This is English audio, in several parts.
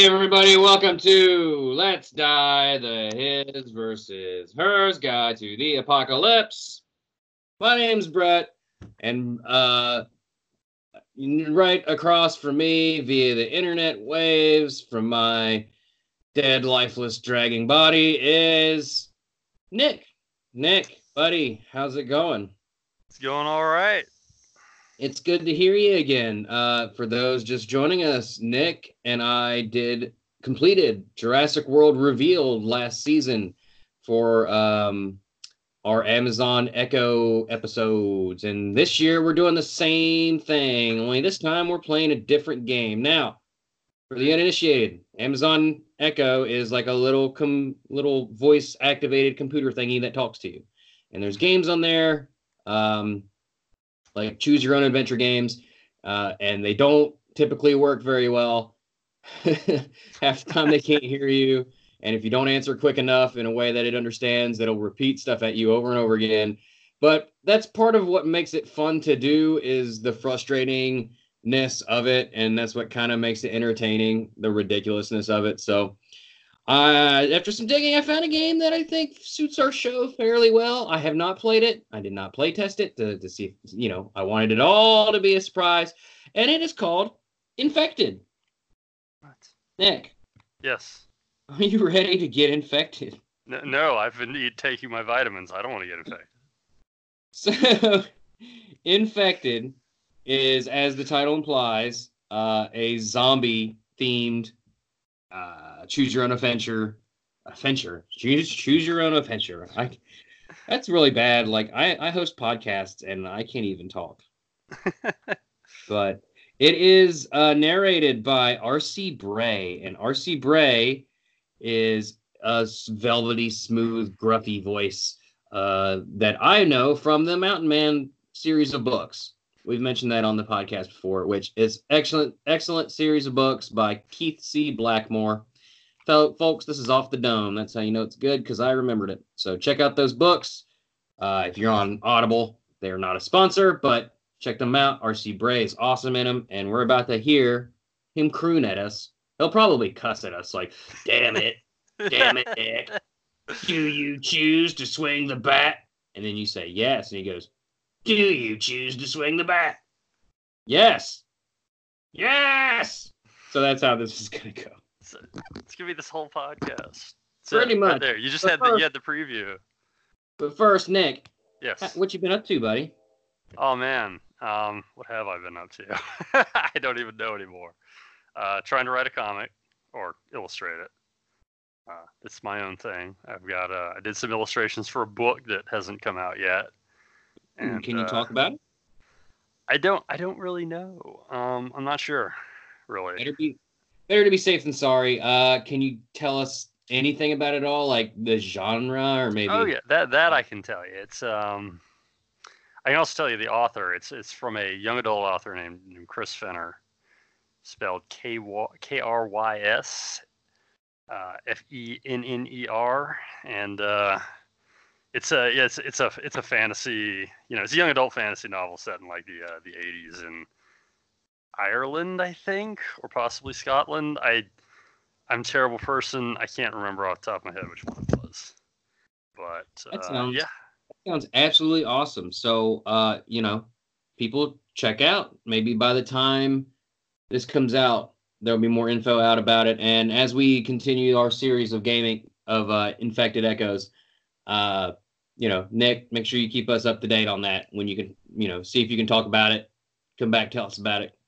Hey everybody, welcome to Let's Die, the His versus Hers Guide to the Apocalypse. My name's Brett, and uh, right across from me via the internet waves from my dead, lifeless, dragging body is Nick. Nick, buddy, how's it going? It's going all right. It's good to hear you again. Uh, for those just joining us, Nick and I did completed Jurassic World Revealed last season for um, our Amazon Echo episodes, and this year we're doing the same thing. Only this time we're playing a different game. Now, for the uninitiated, Amazon Echo is like a little com- little voice activated computer thingy that talks to you, and there's games on there. Um, like choose your own adventure games, uh, and they don't typically work very well. Half the time they can't hear you, and if you don't answer quick enough in a way that it understands, it'll repeat stuff at you over and over again. But that's part of what makes it fun to do is the frustratingness of it, and that's what kind of makes it entertaining, the ridiculousness of it. So uh, after some digging, I found a game that I think suits our show fairly well. I have not played it. I did not play test it to, to see if, you know, I wanted it all to be a surprise. And it is called Infected. What? Nick. Yes. Are you ready to get infected? No, no, I've been taking my vitamins. I don't want to get infected. So, Infected is, as the title implies, uh, a zombie themed uh, choose your own adventure. Adventure. Choose choose your own adventure. I that's really bad. Like I, I host podcasts and I can't even talk. but it is uh, narrated by R.C. Bray, and R.C. Bray is a velvety, smooth, gruffy voice uh, that I know from the Mountain Man series of books. We've mentioned that on the podcast before, which is excellent, excellent series of books by Keith C. Blackmore. So, folks, this is off the dome. That's how you know it's good because I remembered it. So check out those books. Uh, if you're on Audible, they are not a sponsor, but check them out. RC Bray is awesome in them, and we're about to hear him croon at us. He'll probably cuss at us like, "Damn it, damn it, Nick! Do you choose to swing the bat?" And then you say yes, and he goes, do you choose to swing the bat? Yes. Yes. So that's how this is gonna go. So, it's gonna be this whole podcast. So, Pretty much. Right there. You just but had first, the you had the preview. But first, Nick. Yes. What you been up to, buddy? Oh man, um, what have I been up to? I don't even know anymore. Uh, trying to write a comic or illustrate it. Uh, it's my own thing. I've got. Uh, I did some illustrations for a book that hasn't come out yet. And, Can you uh, talk about it? I don't. I don't really know. Um, I'm not sure. Really. Better be better to be safe than sorry. Uh, can you tell us anything about it all, like the genre, or maybe? Oh yeah, that that I can tell you. It's um, I can also tell you the author. It's it's from a young adult author named, named Krys Fenner, spelled K K R Y S uh, F E N N E R, and uh, it's a yeah, it's it's a it's a fantasy you know it's a young adult fantasy novel set in like the uh, the 80s in Ireland I think or possibly Scotland. I I'm a terrible person. I can't remember off the top of my head which one it was. But uh, sounds, yeah. that sounds absolutely awesome. So uh you know people check out. Maybe by the time this comes out there'll be more info out about it. And as we continue our series of gaming of uh, infected echoes uh, you know, Nick, make sure you keep us up to date on that when you can, you know, see if you can talk about it. Come back, tell us about it.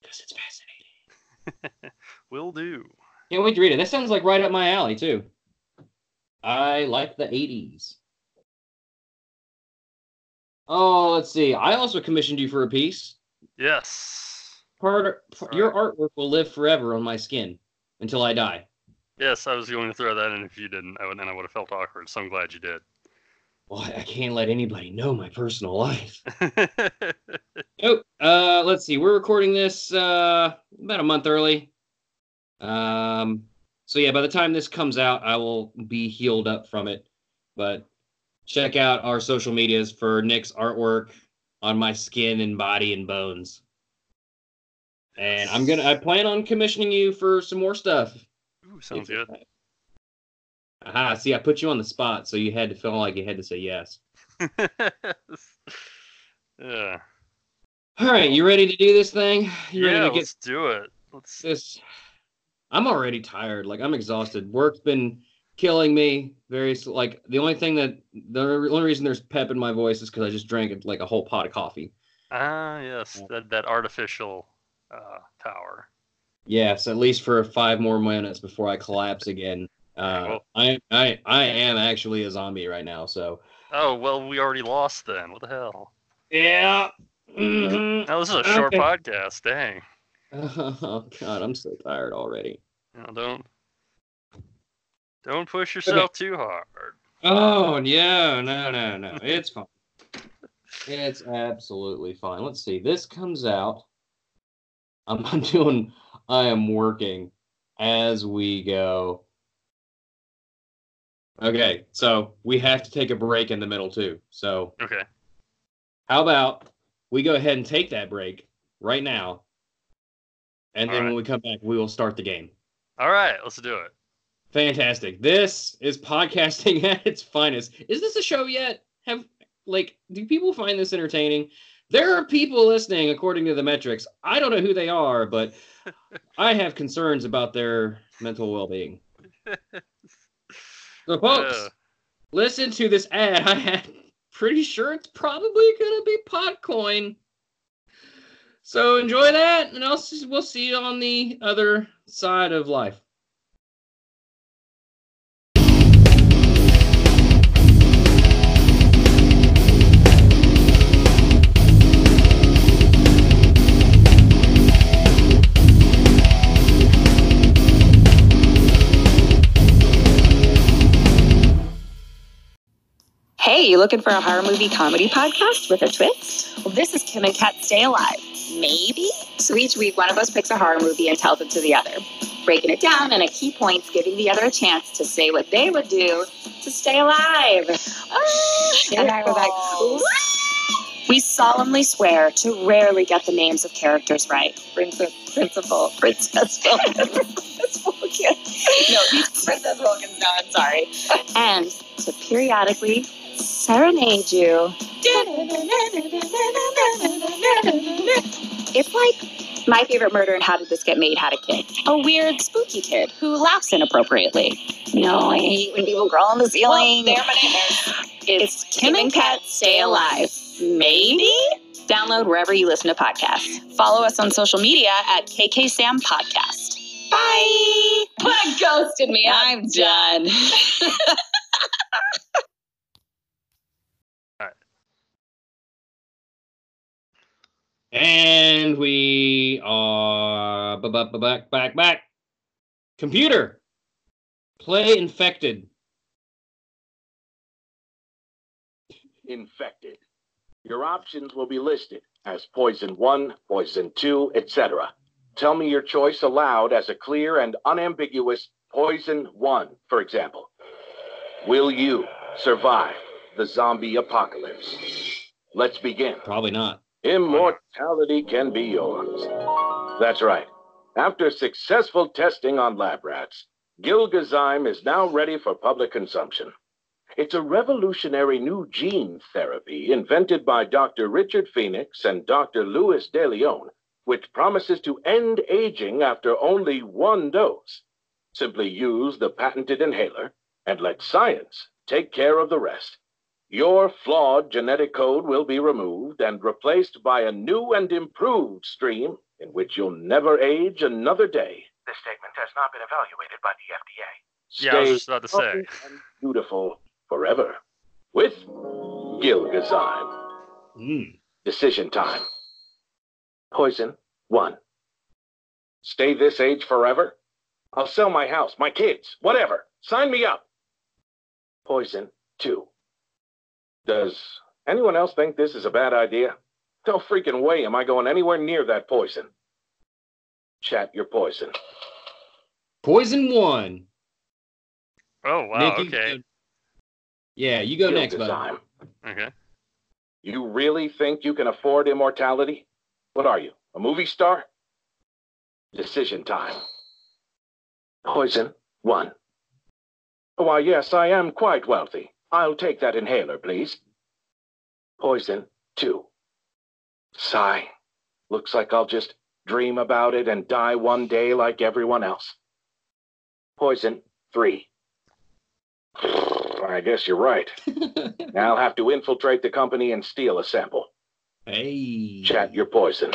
Because it's fascinating. Will do. Can't wait to read it. That sounds like right up my alley, too. I like the 80s. Oh, let's see. I also commissioned you for a piece. Yes. Part, part your artwork will live forever on my skin until I die. Yes, I was going to throw that in if you didn't, and I would have felt awkward. So I'm glad you did. Well, I can't let anybody know my personal life. oh, uh, let's see. We're recording this uh, about a month early. Um, so yeah, by the time this comes out, I will be healed up from it. But check out our social medias for Nick's artwork on my skin and body and bones. and I'm gonna. I plan on commissioning you for some more stuff. Ooh, sounds good. Aha! See, I put you on the spot, so you had to feel like you had to say yes. yeah. All right, you ready to do this thing? You yeah, ready to get let's do it. Let's. this? I'm already tired. Like I'm exhausted. Work's been killing me. Very like the only thing that the only reason there's pep in my voice is because I just drank like a whole pot of coffee. Ah, yes, that that artificial uh, power. Yes, at least for five more minutes before I collapse again. Uh, Well- I I I am actually a zombie right now. So Oh well, we already lost then. What the hell? yeah. Mhm. Now this is a short Okay. podcast. Dang. Oh God, I'm so tired already. Know, don't don't push yourself too hard. Oh yeah, no, no, no. It's fine. It's absolutely fine. Let's see. This comes out. I'm, I'm doing. I am working as we go. Okay, so we have to take a break in the middle too. So Okay. how about we go ahead and take that break right now, and then All when we come back, we will start the game. All right, let's do it. Fantastic. This is podcasting at its finest. Is this a show yet? Have like do people find this entertaining? There are people listening according to the metrics. I don't know who they are, but I have concerns about their mental well-being. So folks, listen to this ad I had. Pretty sure it's probably gonna be Potcoin. So enjoy that, and I'll we'll see you on the other side of life. You looking for a horror movie comedy podcast with a twist? Well, this is Kim and Kat Stay Alive. Maybe? So each week, one of us picks a horror movie and tells it to the other, breaking it down and at key points, giving the other a chance to say what they would do to stay alive. Ah, and I was like, we solemnly swear to rarely get the names of characters right. Princess, Principal, Princess Vulcan, Princess Vulcan. No, Princess Vulcans, no, I'm sorry. And to periodically serenade you. It's like my favorite murder and how did this get made had a kid. A weird, spooky kid who laughs inappropriately. No, I hate when people crawl on the ceiling. Well, they're my neighbors. It's Kim and Kat Stay Alive. Maybe? Download wherever you listen to podcasts. Follow us on social media at KK Sam Podcast. Bye. Put a ghost in me. I'm done. And we are back, back, back. Computer, play infected. infected. Your options will be listed as poison 1, poison 2, etc. Tell me your choice aloud as a clear and unambiguous poison 1, for example. Will you survive the zombie apocalypse? Let's begin. Probably not. Immortality can be yours. That's right. After successful testing on lab rats, Gilgazyme is now ready for public consumption. It's a revolutionary new gene therapy invented by Dr. Richard Phoenix and Dr. Louis DeLeon, which promises to end aging after only one dose. Simply use the patented inhaler and let science take care of the rest. Your flawed genetic code will be removed and replaced by a new and improved stream in which you'll never age another day. This statement has not been evaluated by the FDA. Yeah, I was just about to say. and beautiful forever with Gilgazyme. Mm. Decision time. Poison one. Stay this age forever? I'll sell my house, my kids, whatever. Sign me up. Poison two. Does anyone else think this is a bad idea? No freaking way am I going anywhere near that poison. Chat your poison. Poison one. Oh wow. Nick, you okay. go- Yeah, you go next, bud. Gilgazyme. Okay. You really think you can afford immortality? What are you, a movie star? Decision time. Poison, one. Why, yes, I am quite wealthy. I'll take that inhaler, please. Poison, two. Sigh. Looks like I'll just dream about it and die one day like everyone else. Poison, three. I guess you're right. Now I'll have to infiltrate the company and steal a sample. hey. Chat your poison.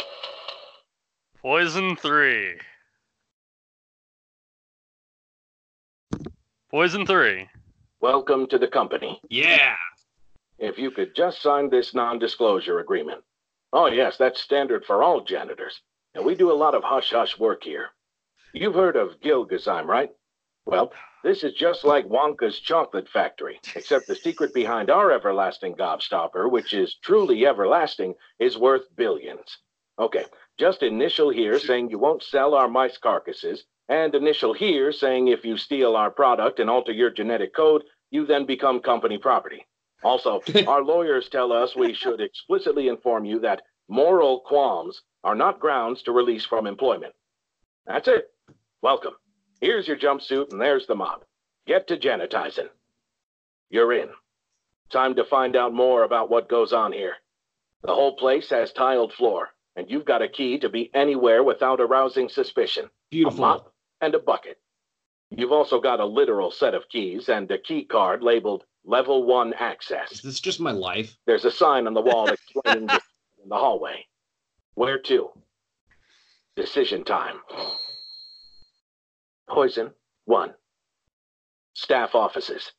Poison three. Poison three. Welcome to the company. Yeah. If you could just sign this non-disclosure agreement. Oh, yes, that's standard for all janitors. And we do a lot of hush-hush work here. You've heard of Gilgazyme, right? Well, this is just like Wonka's chocolate factory, except the secret behind our everlasting gobstopper, which is truly everlasting, is worth billions. Okay, just initial here saying you won't sell our mice carcasses, and initial here saying if you steal our product and alter your genetic code, you then become company property. Also, our lawyers tell us we should explicitly inform you that moral qualms are not grounds to release from employment. That's it. Welcome. Here's your jumpsuit, and there's the mob. Get to janitizing. You're in. Time to find out more about what goes on here. The whole place has tiled floor, and you've got a key to be anywhere without arousing suspicion. A mop and a bucket. You've also got a literal set of keys and a key card labeled Level 1 Access. Is this just my life? There's a sign on the wall explaining this in the hallway. Where to? Decision time. Poison, one. Staff offices.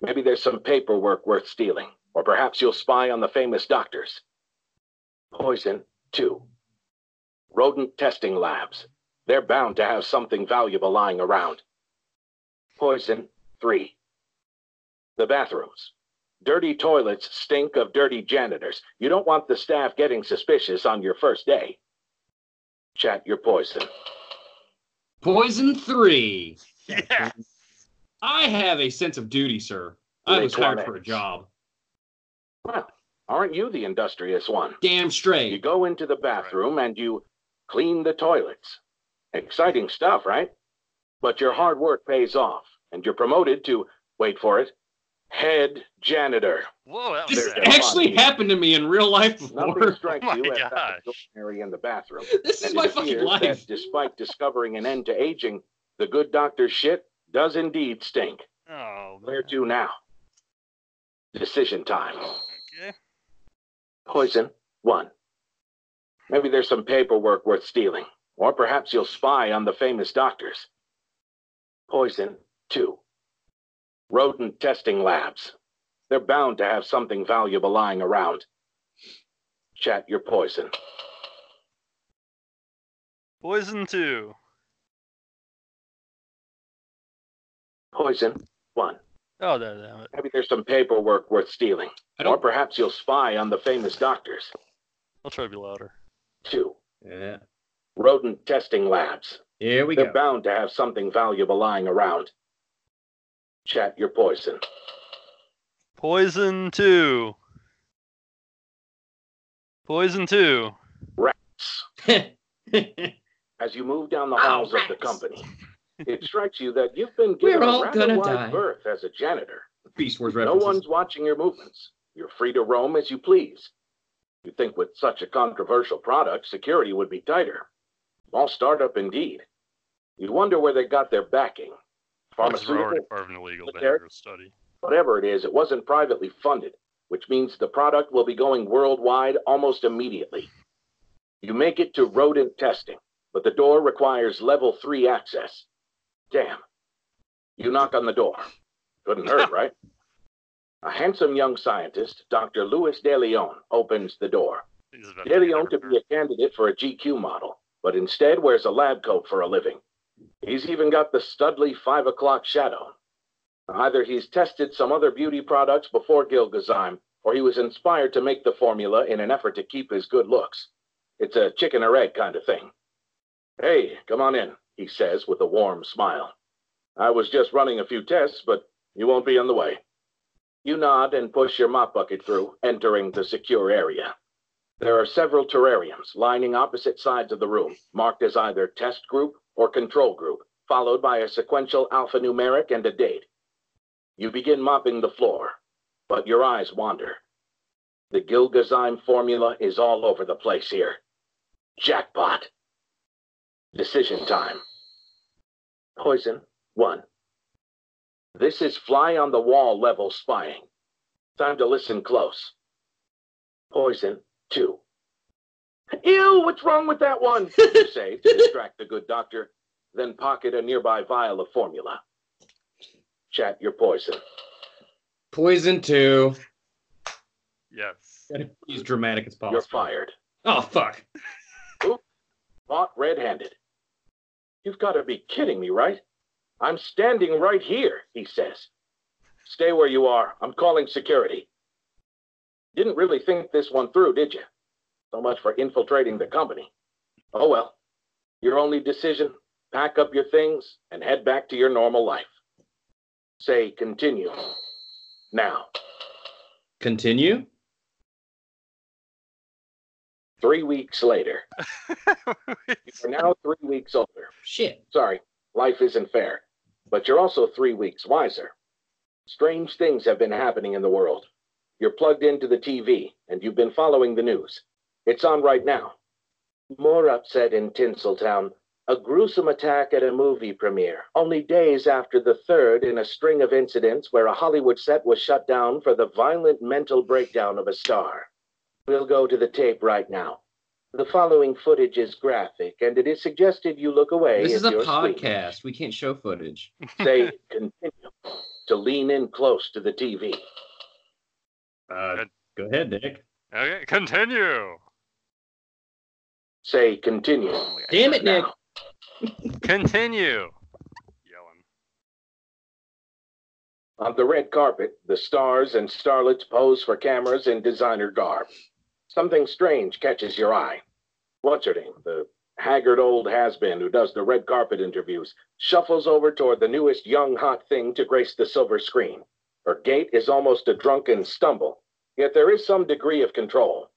Maybe there's some paperwork worth stealing, or perhaps you'll spy on the famous doctors. Poison, two. Rodent testing labs. They're bound to have something valuable lying around. Poison, three. The bathrooms. Dirty toilets stink of dirty janitors. You don't want the staff getting suspicious on your first day. Chat your poison. Poison three. Yeah. I have a sense of duty, sir. I was hired for a job. Well, aren't you the industrious one? Damn straight. You go into the bathroom and you clean the toilets. Exciting stuff, right? But your hard work pays off, and you're promoted to, wait for it, head janitor. Whoa, that This There's bad. a lot actually here. happened to me in real life Nothing strikes Oh you my as that extraordinary in the bathroom. This is And my it fucking appears life. That despite discovering an end to aging, the good doctor's shit does indeed stink. Oh, Where to now? Decision time. Poison, one. Maybe there's some paperwork worth stealing, or perhaps you'll spy on the famous doctors. Poison, two. Rodent testing labs. They're bound to have something valuable lying around. Chat your poison. Poison two. Poison, one. Oh, damn it. Maybe there's some paperwork worth stealing, or don't. perhaps you'll spy on the famous doctors. I'll try to be louder. Two. Yeah. Rodent testing labs. Here we go. They're bound to have something valuable lying around. Chat your poison. Poison two. Poison two. Rats. As you move down the Oh, halls of the oh, company, it strikes you that you've been We're given all a rather gonna wide die. berth as a janitor. Beast Wars No one's watching your movements. You're free to roam as you please. You'd think with such a controversial product, security would be tighter. Small startup indeed. You'd wonder where they got their backing. Plus, we're already Pharmaceutical, an illegal But study. whatever it is, it wasn't privately funded, which means the product will be going worldwide almost immediately. You make it to rodent testing, but the door requires level three access. Damn. You knock on the door. Couldn't hurt, right? A handsome young scientist, Dr. Louis De Leon, opens the door. De Leon to be a candidate for a GQ model, but instead wears a lab coat for a living. He's even got the Studley five o'clock shadow. Either he's tested some other beauty products before Gilgazyme, or he was inspired to make the formula in an effort to keep his good looks. It's a chicken or egg kind of thing. Hey, come on in, he says with a warm smile. I was just running a few tests, but you won't be in the way. You nod and push your mop bucket through, entering the secure area. There are several terrariums lining opposite sides of the room, marked as either test group or control group, followed by a sequential alphanumeric and a date. You begin mopping the floor, but your eyes wander. The Gilgazyme formula is all over the place here. Jackpot. Decision time. Poison, one. This is fly on the wall level spying. Time to listen close. Poison, two. Ew, what's wrong with that one? You say to distract the good doctor, then pocket a nearby vial of formula. Chat your poison. Poison two. Yes. Gotta be as dramatic as possible. You're fired. Oh fuck. Caught red-handed. You've got to be kidding me, right? I'm standing right here, he says. Stay where you are. I'm calling security. Didn't really think this one through, did you? So much for infiltrating the company. Oh well. Your only decision, pack up your things and head back to your normal life. Say continue. Now, Continue. three weeks later. You're now three weeks older. Shit. Sorry, life isn't fair. But you're also three weeks wiser. Strange things have been happening in the world. You're plugged into the TV, and you've been following the news. It's on right now. More upset in Tinseltown. A gruesome attack at a movie premiere, only days after the third in a string of incidents where a Hollywood set was shut down for the violent mental breakdown of a star. We'll go to the tape right now. The following footage is graphic, and it is suggested you look away. This if is a you're podcast. We can't show footage. Say continue to lean in close to the TV. Uh, go ahead, Dick. Okay, continue. Say continue. Damn it, Nick. Continue. Yelling. on the red carpet, the stars and starlets pose for cameras in designer garb. Something strange catches your eye. What's her name? The haggard old has-been who does the red carpet interviews shuffles over toward the newest young hot thing to grace the silver screen. Her gait is almost a drunken stumble, yet there is some degree of control.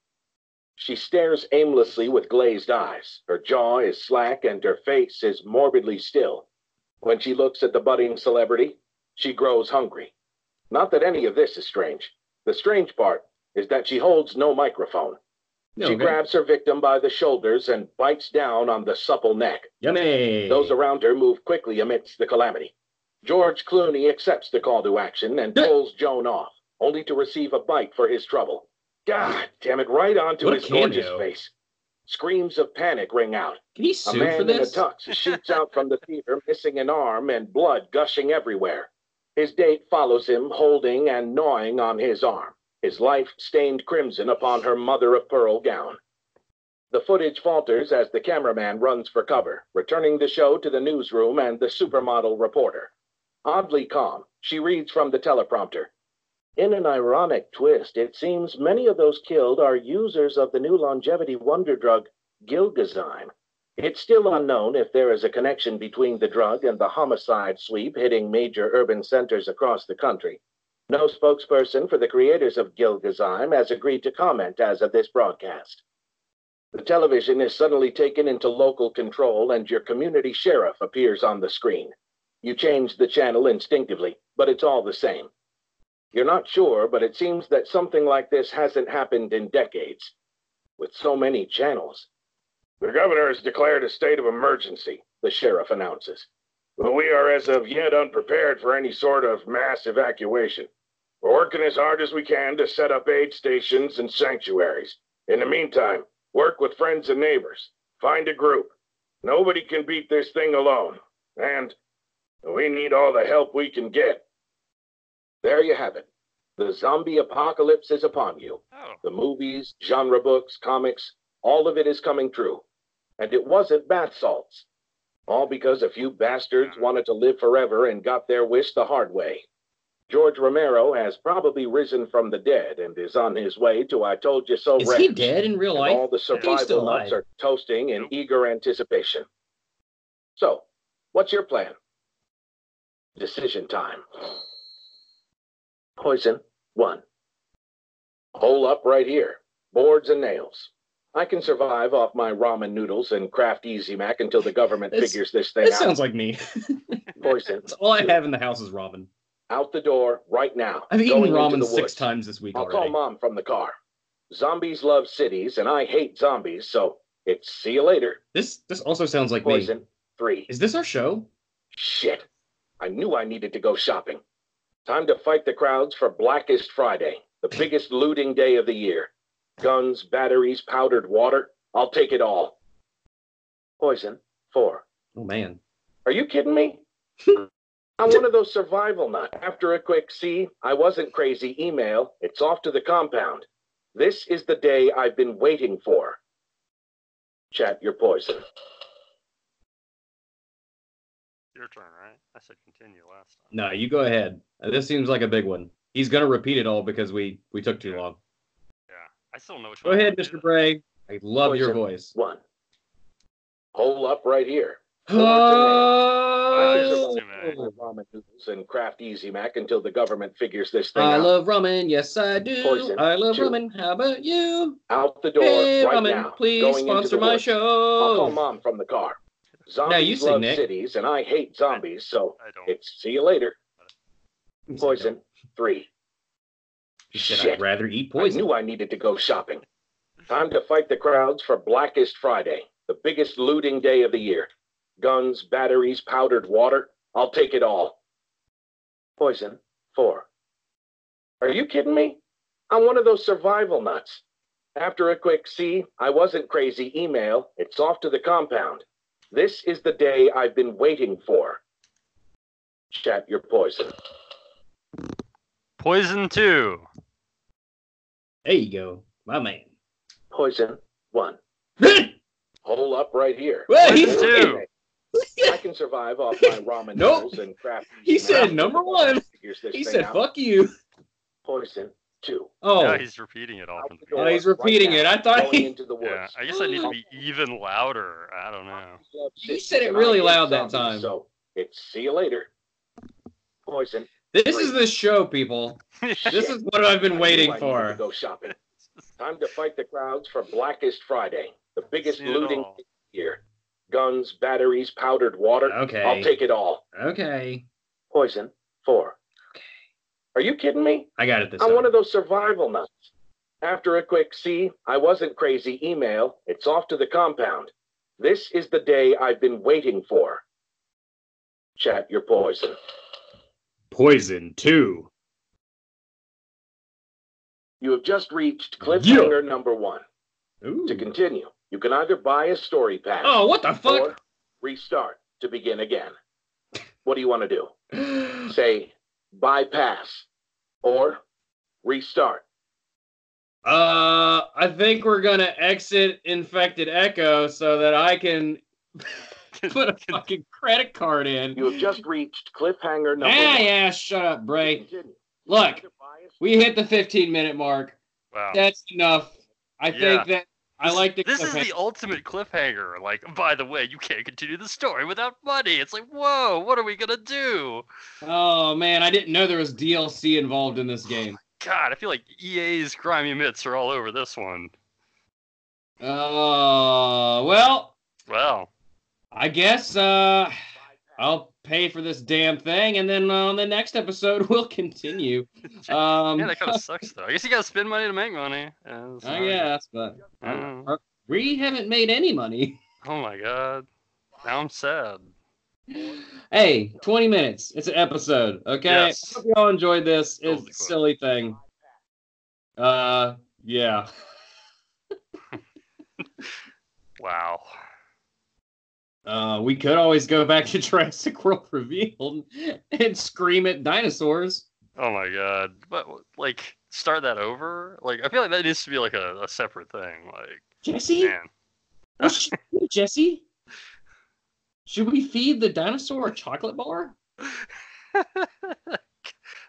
She stares aimlessly with glazed eyes. Her jaw is slack and her face is morbidly still. When she looks at the budding celebrity, she grows hungry. Not that any of this is strange. The strange part is that she holds no microphone. No, she grabs her victim by the shoulders and bites down on the supple neck. Yummy. Those around her move quickly amidst the calamity. George Clooney accepts the call to action and pulls Joan off, only to receive a bite for his trouble. God damn it, right onto What his gorgeous face. Screams of panic ring out. Can he sue A man for in a tux shoots out from the theater, missing an arm and blood gushing everywhere. His date follows him, holding and gnawing on his arm, his life stained crimson upon her mother of pearl gown. The footage falters as the cameraman runs for cover, returning the show to the newsroom and the supermodel reporter. Oddly calm, she reads from the teleprompter. In an ironic twist, it seems many of those killed are users of the new longevity wonder drug, Gilgazyme. It's still unknown if there is a connection between the drug and the homicide sweep hitting major urban centers across the country. No spokesperson for the creators of Gilgazyme has agreed to comment as of this broadcast. The television is suddenly taken into local control, and your community sheriff appears on the screen. You change the channel instinctively, but it's all the same. You're not sure, but it seems that something like this hasn't happened in decades. With so many channels. The governor has declared a state of emergency, the sheriff announces. But we are as of yet unprepared for any sort of mass evacuation. We're working as hard as we can to set up aid stations and sanctuaries. In the meantime, work with friends and neighbors. Find a group. Nobody can beat this thing alone. And we need all the help we can get. There you have it. The zombie apocalypse is upon you. Oh, The movies, genre books, comics, all of it is coming true. And it wasn't bath salts. All because a few bastards wanted to live forever and got their wish the hard way. George Romero has probably risen from the dead and is on his way to I Told You So Is Ranch. he dead in real and life? all the still survival nuts are toasting in eager anticipation. So, what's your plan? Decision time. Poison, one. Hole up right here. boards and nails. I can survive off my ramen noodles and Kraft Easy Mac until the government This- figures this thing That out. sounds like me. Poison. That's all I have in the house is ramen. Out the door right now. I've eaten ramen six times this week I'll already. call mom from the car. Zombies love cities, and I hate zombies, so it's see you later. This this also sounds like me. Poison. Three. Is this our show? Shit. I knew I needed to go shopping. Time to fight the crowds for Blackest Friday, the biggest looting day of the year. Guns, batteries, powdered water. I'll take it all. Poison. Four. Oh man. Are you kidding me? I'm one of those survival nuts. After a quick see, I wasn't crazy email, it's off to the compound. This is the day I've been waiting for. Chat your poison. Your turn, right? I said continue last time. No, you go ahead. This seems like a big one. He's gonna repeat it all because we we took too long. Yeah. I still don't know which Go one I ahead, Mr. Bray. I love your voice. One. Hole up right here. Oh, Ramen noodles and Kraft Easy Mac until the government figures this thing I out. love ramen. Yes, I do. Poison. I love Two. ramen. How about you? Out the door Hey, right ramen, now. please going sponsor my woods. I'll call mom from the car. Now Zombies you sing, love Nick. cities, and I hate zombies, so I don't. it's see you later. Poison. Three. He said, Shit. I'd rather eat poison. I knew I needed to go shopping. Time to fight the crowds for Blackest Friday, the biggest looting day of the year. Guns, batteries, powdered water. I'll take it all. Poison. Four. Are you kidding me? I'm one of those survival nuts. After a quick see, I wasn't crazy email, it's off to the compound. This is the day I've been waiting for. Chat your poison. Poison two. There you go, my man. Poison. One. Hole up right here. Well, he, Poison two. I can survive off my ramen Nope. noodles and Kraft. He said Mac. number one. He said, out. "Fuck you." Poison two. Oh, Yeah, he's repeating it all the the oh, door beginning. he's repeating right it. I thought he. into the woods. Yeah, I guess I need to be even louder. I don't know. He said it really loud that time. So it's see you later. Poison. This is the show, people. This is what I've been waiting I needed for. To go shopping. Time to fight the crowds for Blackest Friday, the biggest Seen it looting all. here. Guns, batteries, powdered water. Okay. I'll take it all. Okay. Poison. Four. Okay. Are you kidding me? I got it this I'm time. one of those survival nuts. After a quick see, I wasn't crazy email, it's off to the compound. This is the day I've been waiting for. Chat your poison. Poison two. You have just reached cliffhanger number one. Ooh. To continue, you can either buy a story pack Oh, what the fuck? or restart to begin again. What do you want to do? Say bypass or restart. Uh, I think we're gonna exit infected Echo so that I can put a fucking credit card in. You have just reached cliffhanger number Yeah, one. yeah. Shut up, Bray. continue, Look, either buy a we hit the 15 minute mark. Wow. That's enough. I Yeah. think that I like the. This is the ultimate cliffhanger. Like, by the way, you can't continue the story without money. It's like, whoa, what are we gonna do? Oh man, I didn't know there was DLC involved in this oh game. God, I feel like EA's grimy mitts are all over this one. Oh well, Well, I guess uh, I'll pay for this damn thing, and then uh, on the next episode we'll continue. Um, yeah, that kind of sucks though. I guess you gotta spend money to make money. Yeah, I guess, but Mm. uh, we haven't made any money. Oh my god. Now I'm sad. Hey, 20 minutes. It's an episode, okay? Yes. I hope y'all enjoyed this. It's a silly thing. Uh, yeah. Wow. Uh, we could always go back to Jurassic World Revealed and scream at dinosaurs. Oh my god. But like, start that over? Like, I feel like that needs to be like a, a separate thing. Like, Jesse? man. Should do, Jesse? Should we feed the dinosaur a chocolate bar? that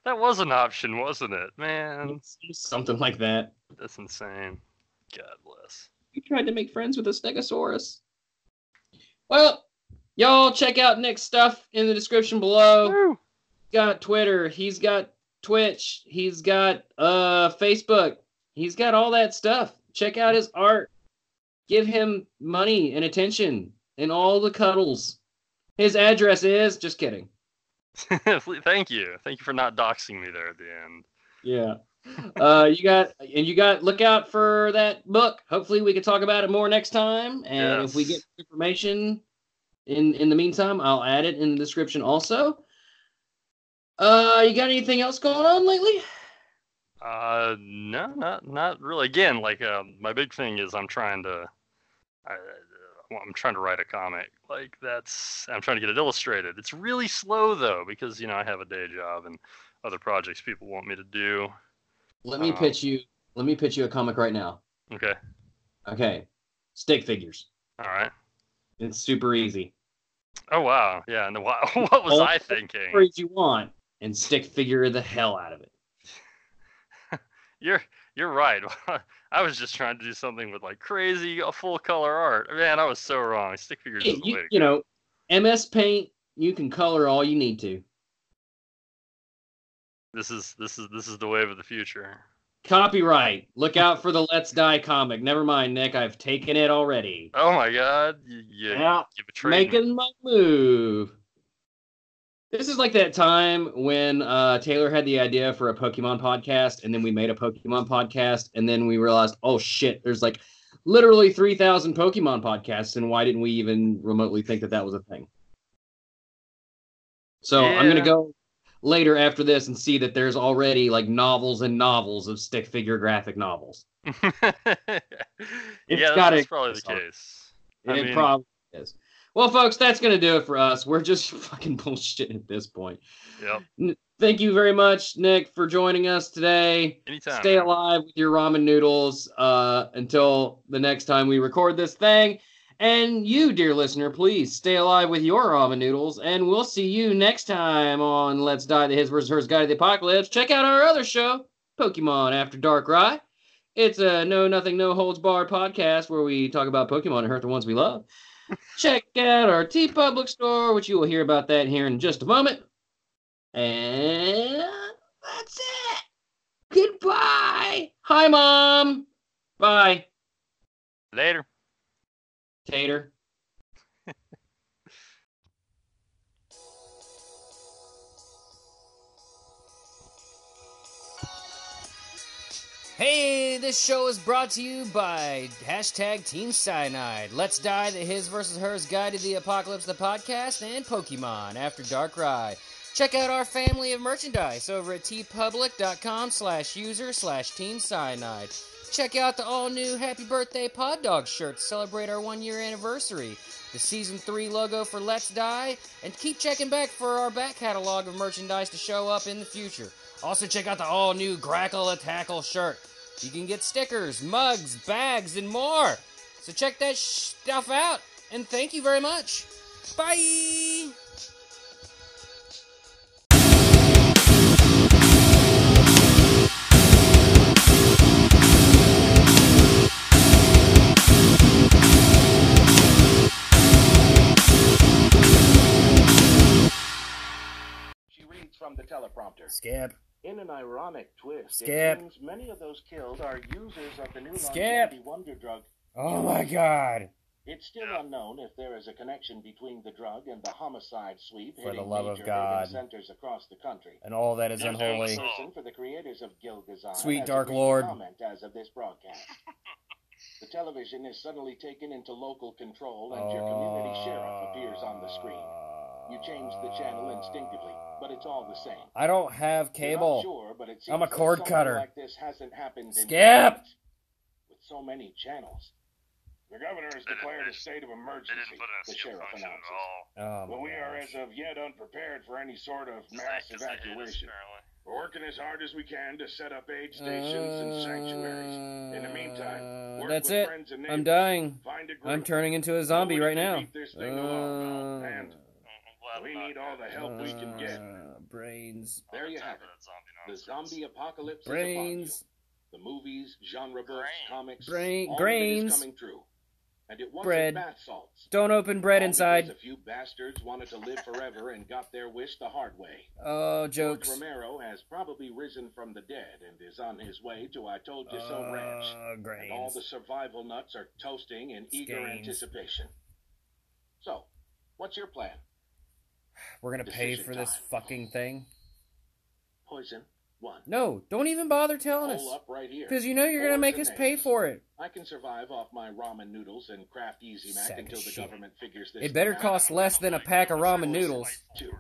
was an option, wasn't it? Man, Something like that. that's insane. God bless. We tried to make friends with a Stegosaurus. Well, y'all check out Nick's stuff in the description below. Woo! got Twitter, he's got Twitch, he's got uh Facebook, he's got all that stuff. Check out his art. Give him money and attention and all the cuddles. His address is just kidding. Thank you. Thank you for not doxing me there at the end. Yeah. Uh, you got and you got look out for that book. Hopefully, we can talk about it more next time. And if we get information in in the meantime, I'll add it in the description also. Uh, you got anything else going on lately? Uh, no, not not really. Again, like um, my big thing is I'm trying to, I, uh, I'm trying to write a comic. Like that's I'm trying to get it illustrated. It's really slow though because you know I have a day job and other projects people want me to do. Let me pitch you. Let me pitch you a comic right now. Okay, Okay, stick figures. all right. It's super easy. Oh wow, yeah. And wow, what was All I the thinking? Stories you want, and stick figure the hell out of it. You're you're right. I was just trying to do something with like crazy full color art. Man, I was so wrong. Stick figures is the way You, you know, MS Paint. You can color all you need to. This is this is this is the wave of the future. Copyright. Look out for the Let's Die comic. Never mind, Nick. I've taken it already. Oh my god, you you, Yeah, you me. making my move. This is like that time when uh, Taylor had the idea for a Pokemon podcast, and then we made a Pokemon podcast, and then we realized, oh shit, there's like literally 3,000 Pokemon podcasts, and why didn't we even remotely think that that was a thing? So I'm gonna go later after this and see that there's already like novels and novels of stick figure graphic novels. yeah, that's, probably the case. I it mean- probably is. Well, folks, that's going to do it for us. We're just fucking bullshitting at this point. Yep. N- Thank you very much, Nick, for joining us today. Anytime. Stay alive with your ramen noodles uh, until the next time we record this thing. And you, dear listener, please stay alive with your ramen noodles. And we'll see you next time on Let's Die the His vs. Hers Guide to the Apocalypse. Check out our other show, Pokemon After Dark Rye. It's a no nothing, no holds barred podcast where we talk about Pokemon and hurt the ones we love. Check out our TeePublic store, which you will hear about that here in just a moment. And that's it. Goodbye. Hi, Mom. Bye. Later. Tater. Hey, this show is brought to you by hashtag Team Cyanide. Let's Die, the His versus Hers Guide to the Apocalypse, the podcast, and Pokemon After Dark Ride. Check out our family of merchandise over at teepublic.com slash user slash Team Cyanide. Check out the all-new Happy Birthday Pod Dog shirt to celebrate our one-year anniversary. The Season 3 logo for Let's Die, and keep checking back for our back catalog of merchandise to show up in the future. Also, check out the all new Grackle a Tackle shirt. You can get stickers, mugs, bags, and more. So check that stuff out. And thank you very much. Bye. From the teleprompter. Skip. In an ironic twist, Skip. it seems many of those killed are users of the new Skip. longevity wonder drug. Oh my god. It's still unknown if there is a connection between the drug and the homicide sweep For the hitting love of major God. urban centers across the country. And all that is Yes, unholy. sir. Person for the creators of Gilgazan Sweet Dark Lord. Comment as of this broadcast. the television is suddenly taken into local control, and your community sheriff appears on the screen. Uh, You change the channel instinctively, but it's all the same. I don't have cable. sure, but it I'm a cord something cutter. Like this hasn't happened Skip! decades. With so many channels. The governor has declared a state of emergency. didn't put in a The sheriff function announces. Oh But my we are as of yet unprepared for any sort of mass Thanks, they hate us, evacuation. We're working as hard as we can to set up aid stations and sanctuaries. In the meantime, Uh, work that's with it. friends and I'm dying. Find a group. I'm turning into a zombie Nobody right now. this thing alone. Uh, And I'm glad we I'm need all the dead. help we can get. uh, Brains. There you have it. zombie The zombie apocalypse Brains. The movies, genre books, Brain. comics, Brain- all grains. of it is coming true. And it wasn't Bread. bath salts. Don't open bread All inside. A few bastards wanted to live forever and got their wish the hard way. Oh, George jokes. Romero has probably risen from the dead and is on his way to I Told You So Ranch. Uh, And all the survival nuts are toasting in eager Skeins. anticipation. So, what's your plan? We're gonna pay for this fucking thing. Poison one. No, don't even bother telling us. Up right here. Because you know you're gonna make us pay for it. I can survive off my ramen noodles and Kraft Easy Mac Sack of until the shit. government figures this. It better out. cost less than a pack of ramen noodles. Two.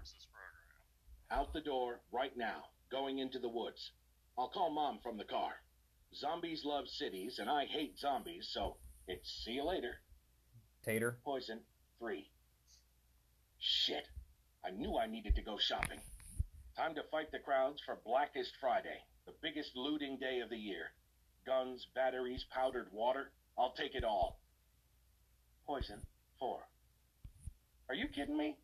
Out the door right now, going into the woods. I'll call mom from the car. Zombies love cities, and I hate zombies, so it's see you later. Tater. Poison three. Shit. I knew I needed to go shopping. Time to fight the crowds for Blackest Friday, the biggest looting day of the year. Guns, batteries, powdered water. I'll take it all. Poison four. Are you kidding me?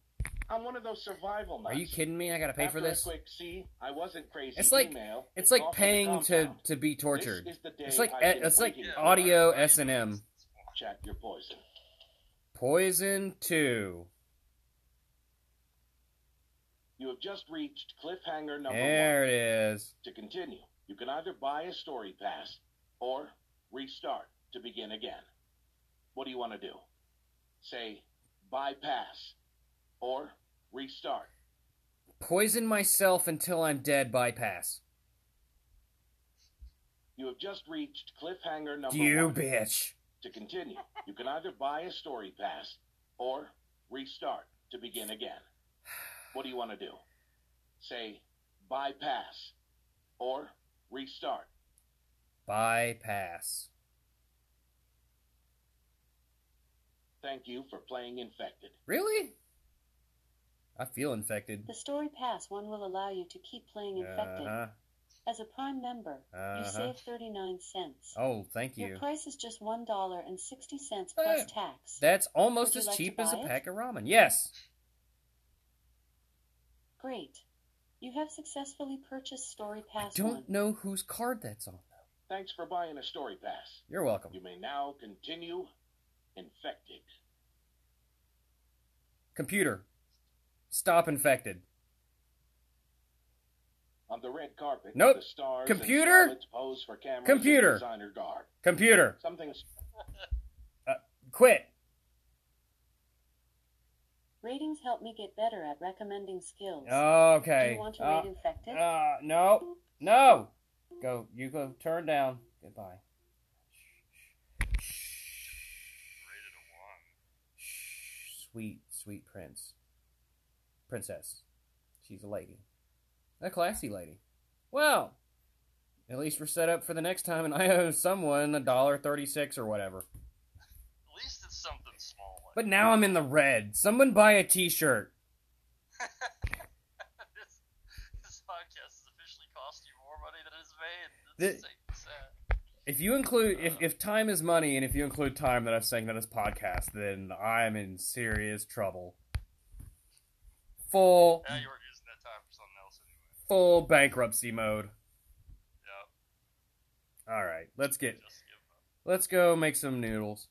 I'm one of those survival nuts. Are you kidding me? I gotta pay for After a this. quick see, I wasn't crazy. It's like- email, It's like off to the paying to to be tortured. This is the day It's like it's like audio S and M. Chat your poison. Poison two. You have just reached cliffhanger number There one. There it is. To continue, you can either buy a story pass or restart to begin again. What do you want to do? Say bypass or restart. Poison myself until I'm dead. Bypass. You have just reached cliffhanger number You one. bitch. To continue, you can either buy a story pass or restart to begin again. What do you want to do? Say bypass or restart. Bypass. Thank you for playing infected. Really? I feel infected. The Story Pass one will allow you to keep playing Infected. Uh-huh. As a Prime member, Uh-huh. you save 39 cents. Oh, thank you. Your price is just $1.60 Oh, plus yeah. tax. That's almost as like cheap as a it? pack of ramen. Yes. Great. You have successfully purchased Story Pass. I Pass don't 1. know whose card that's on. though. Thanks for buying a story pass. You're welcome. You may now continue infected. Computer. Stop infected. On the red carpet, Nope. the stars Computer? and pose for cameras Computer. and designer guard. Computer. Something's uh, Quit. Ratings help me get better at recommending skills. Oh, Okay. Do you want to Uh, rate Infected? uh, no. No. Go. You go. Turn down. Goodbye. Rated a one. Shh, Sweet, sweet prince. Princess. She's a lady. A classy lady. Well, at least we're set up for the next time, and I owe someone a dollar thirty-six or whatever. At least it's something small. Like But now I'm in the red. Someone buy a T-shirt. this, this podcast has officially cost you more money than it's made. The- It's so. If you include, if, uh. if time is money, and if you include time that I've sang on this podcast, then I'm in serious trouble. Full, Yeah, you were using that time for something else anyway. full bankruptcy mode. Yeah, All right, let's get, just give up. let's go make some noodles.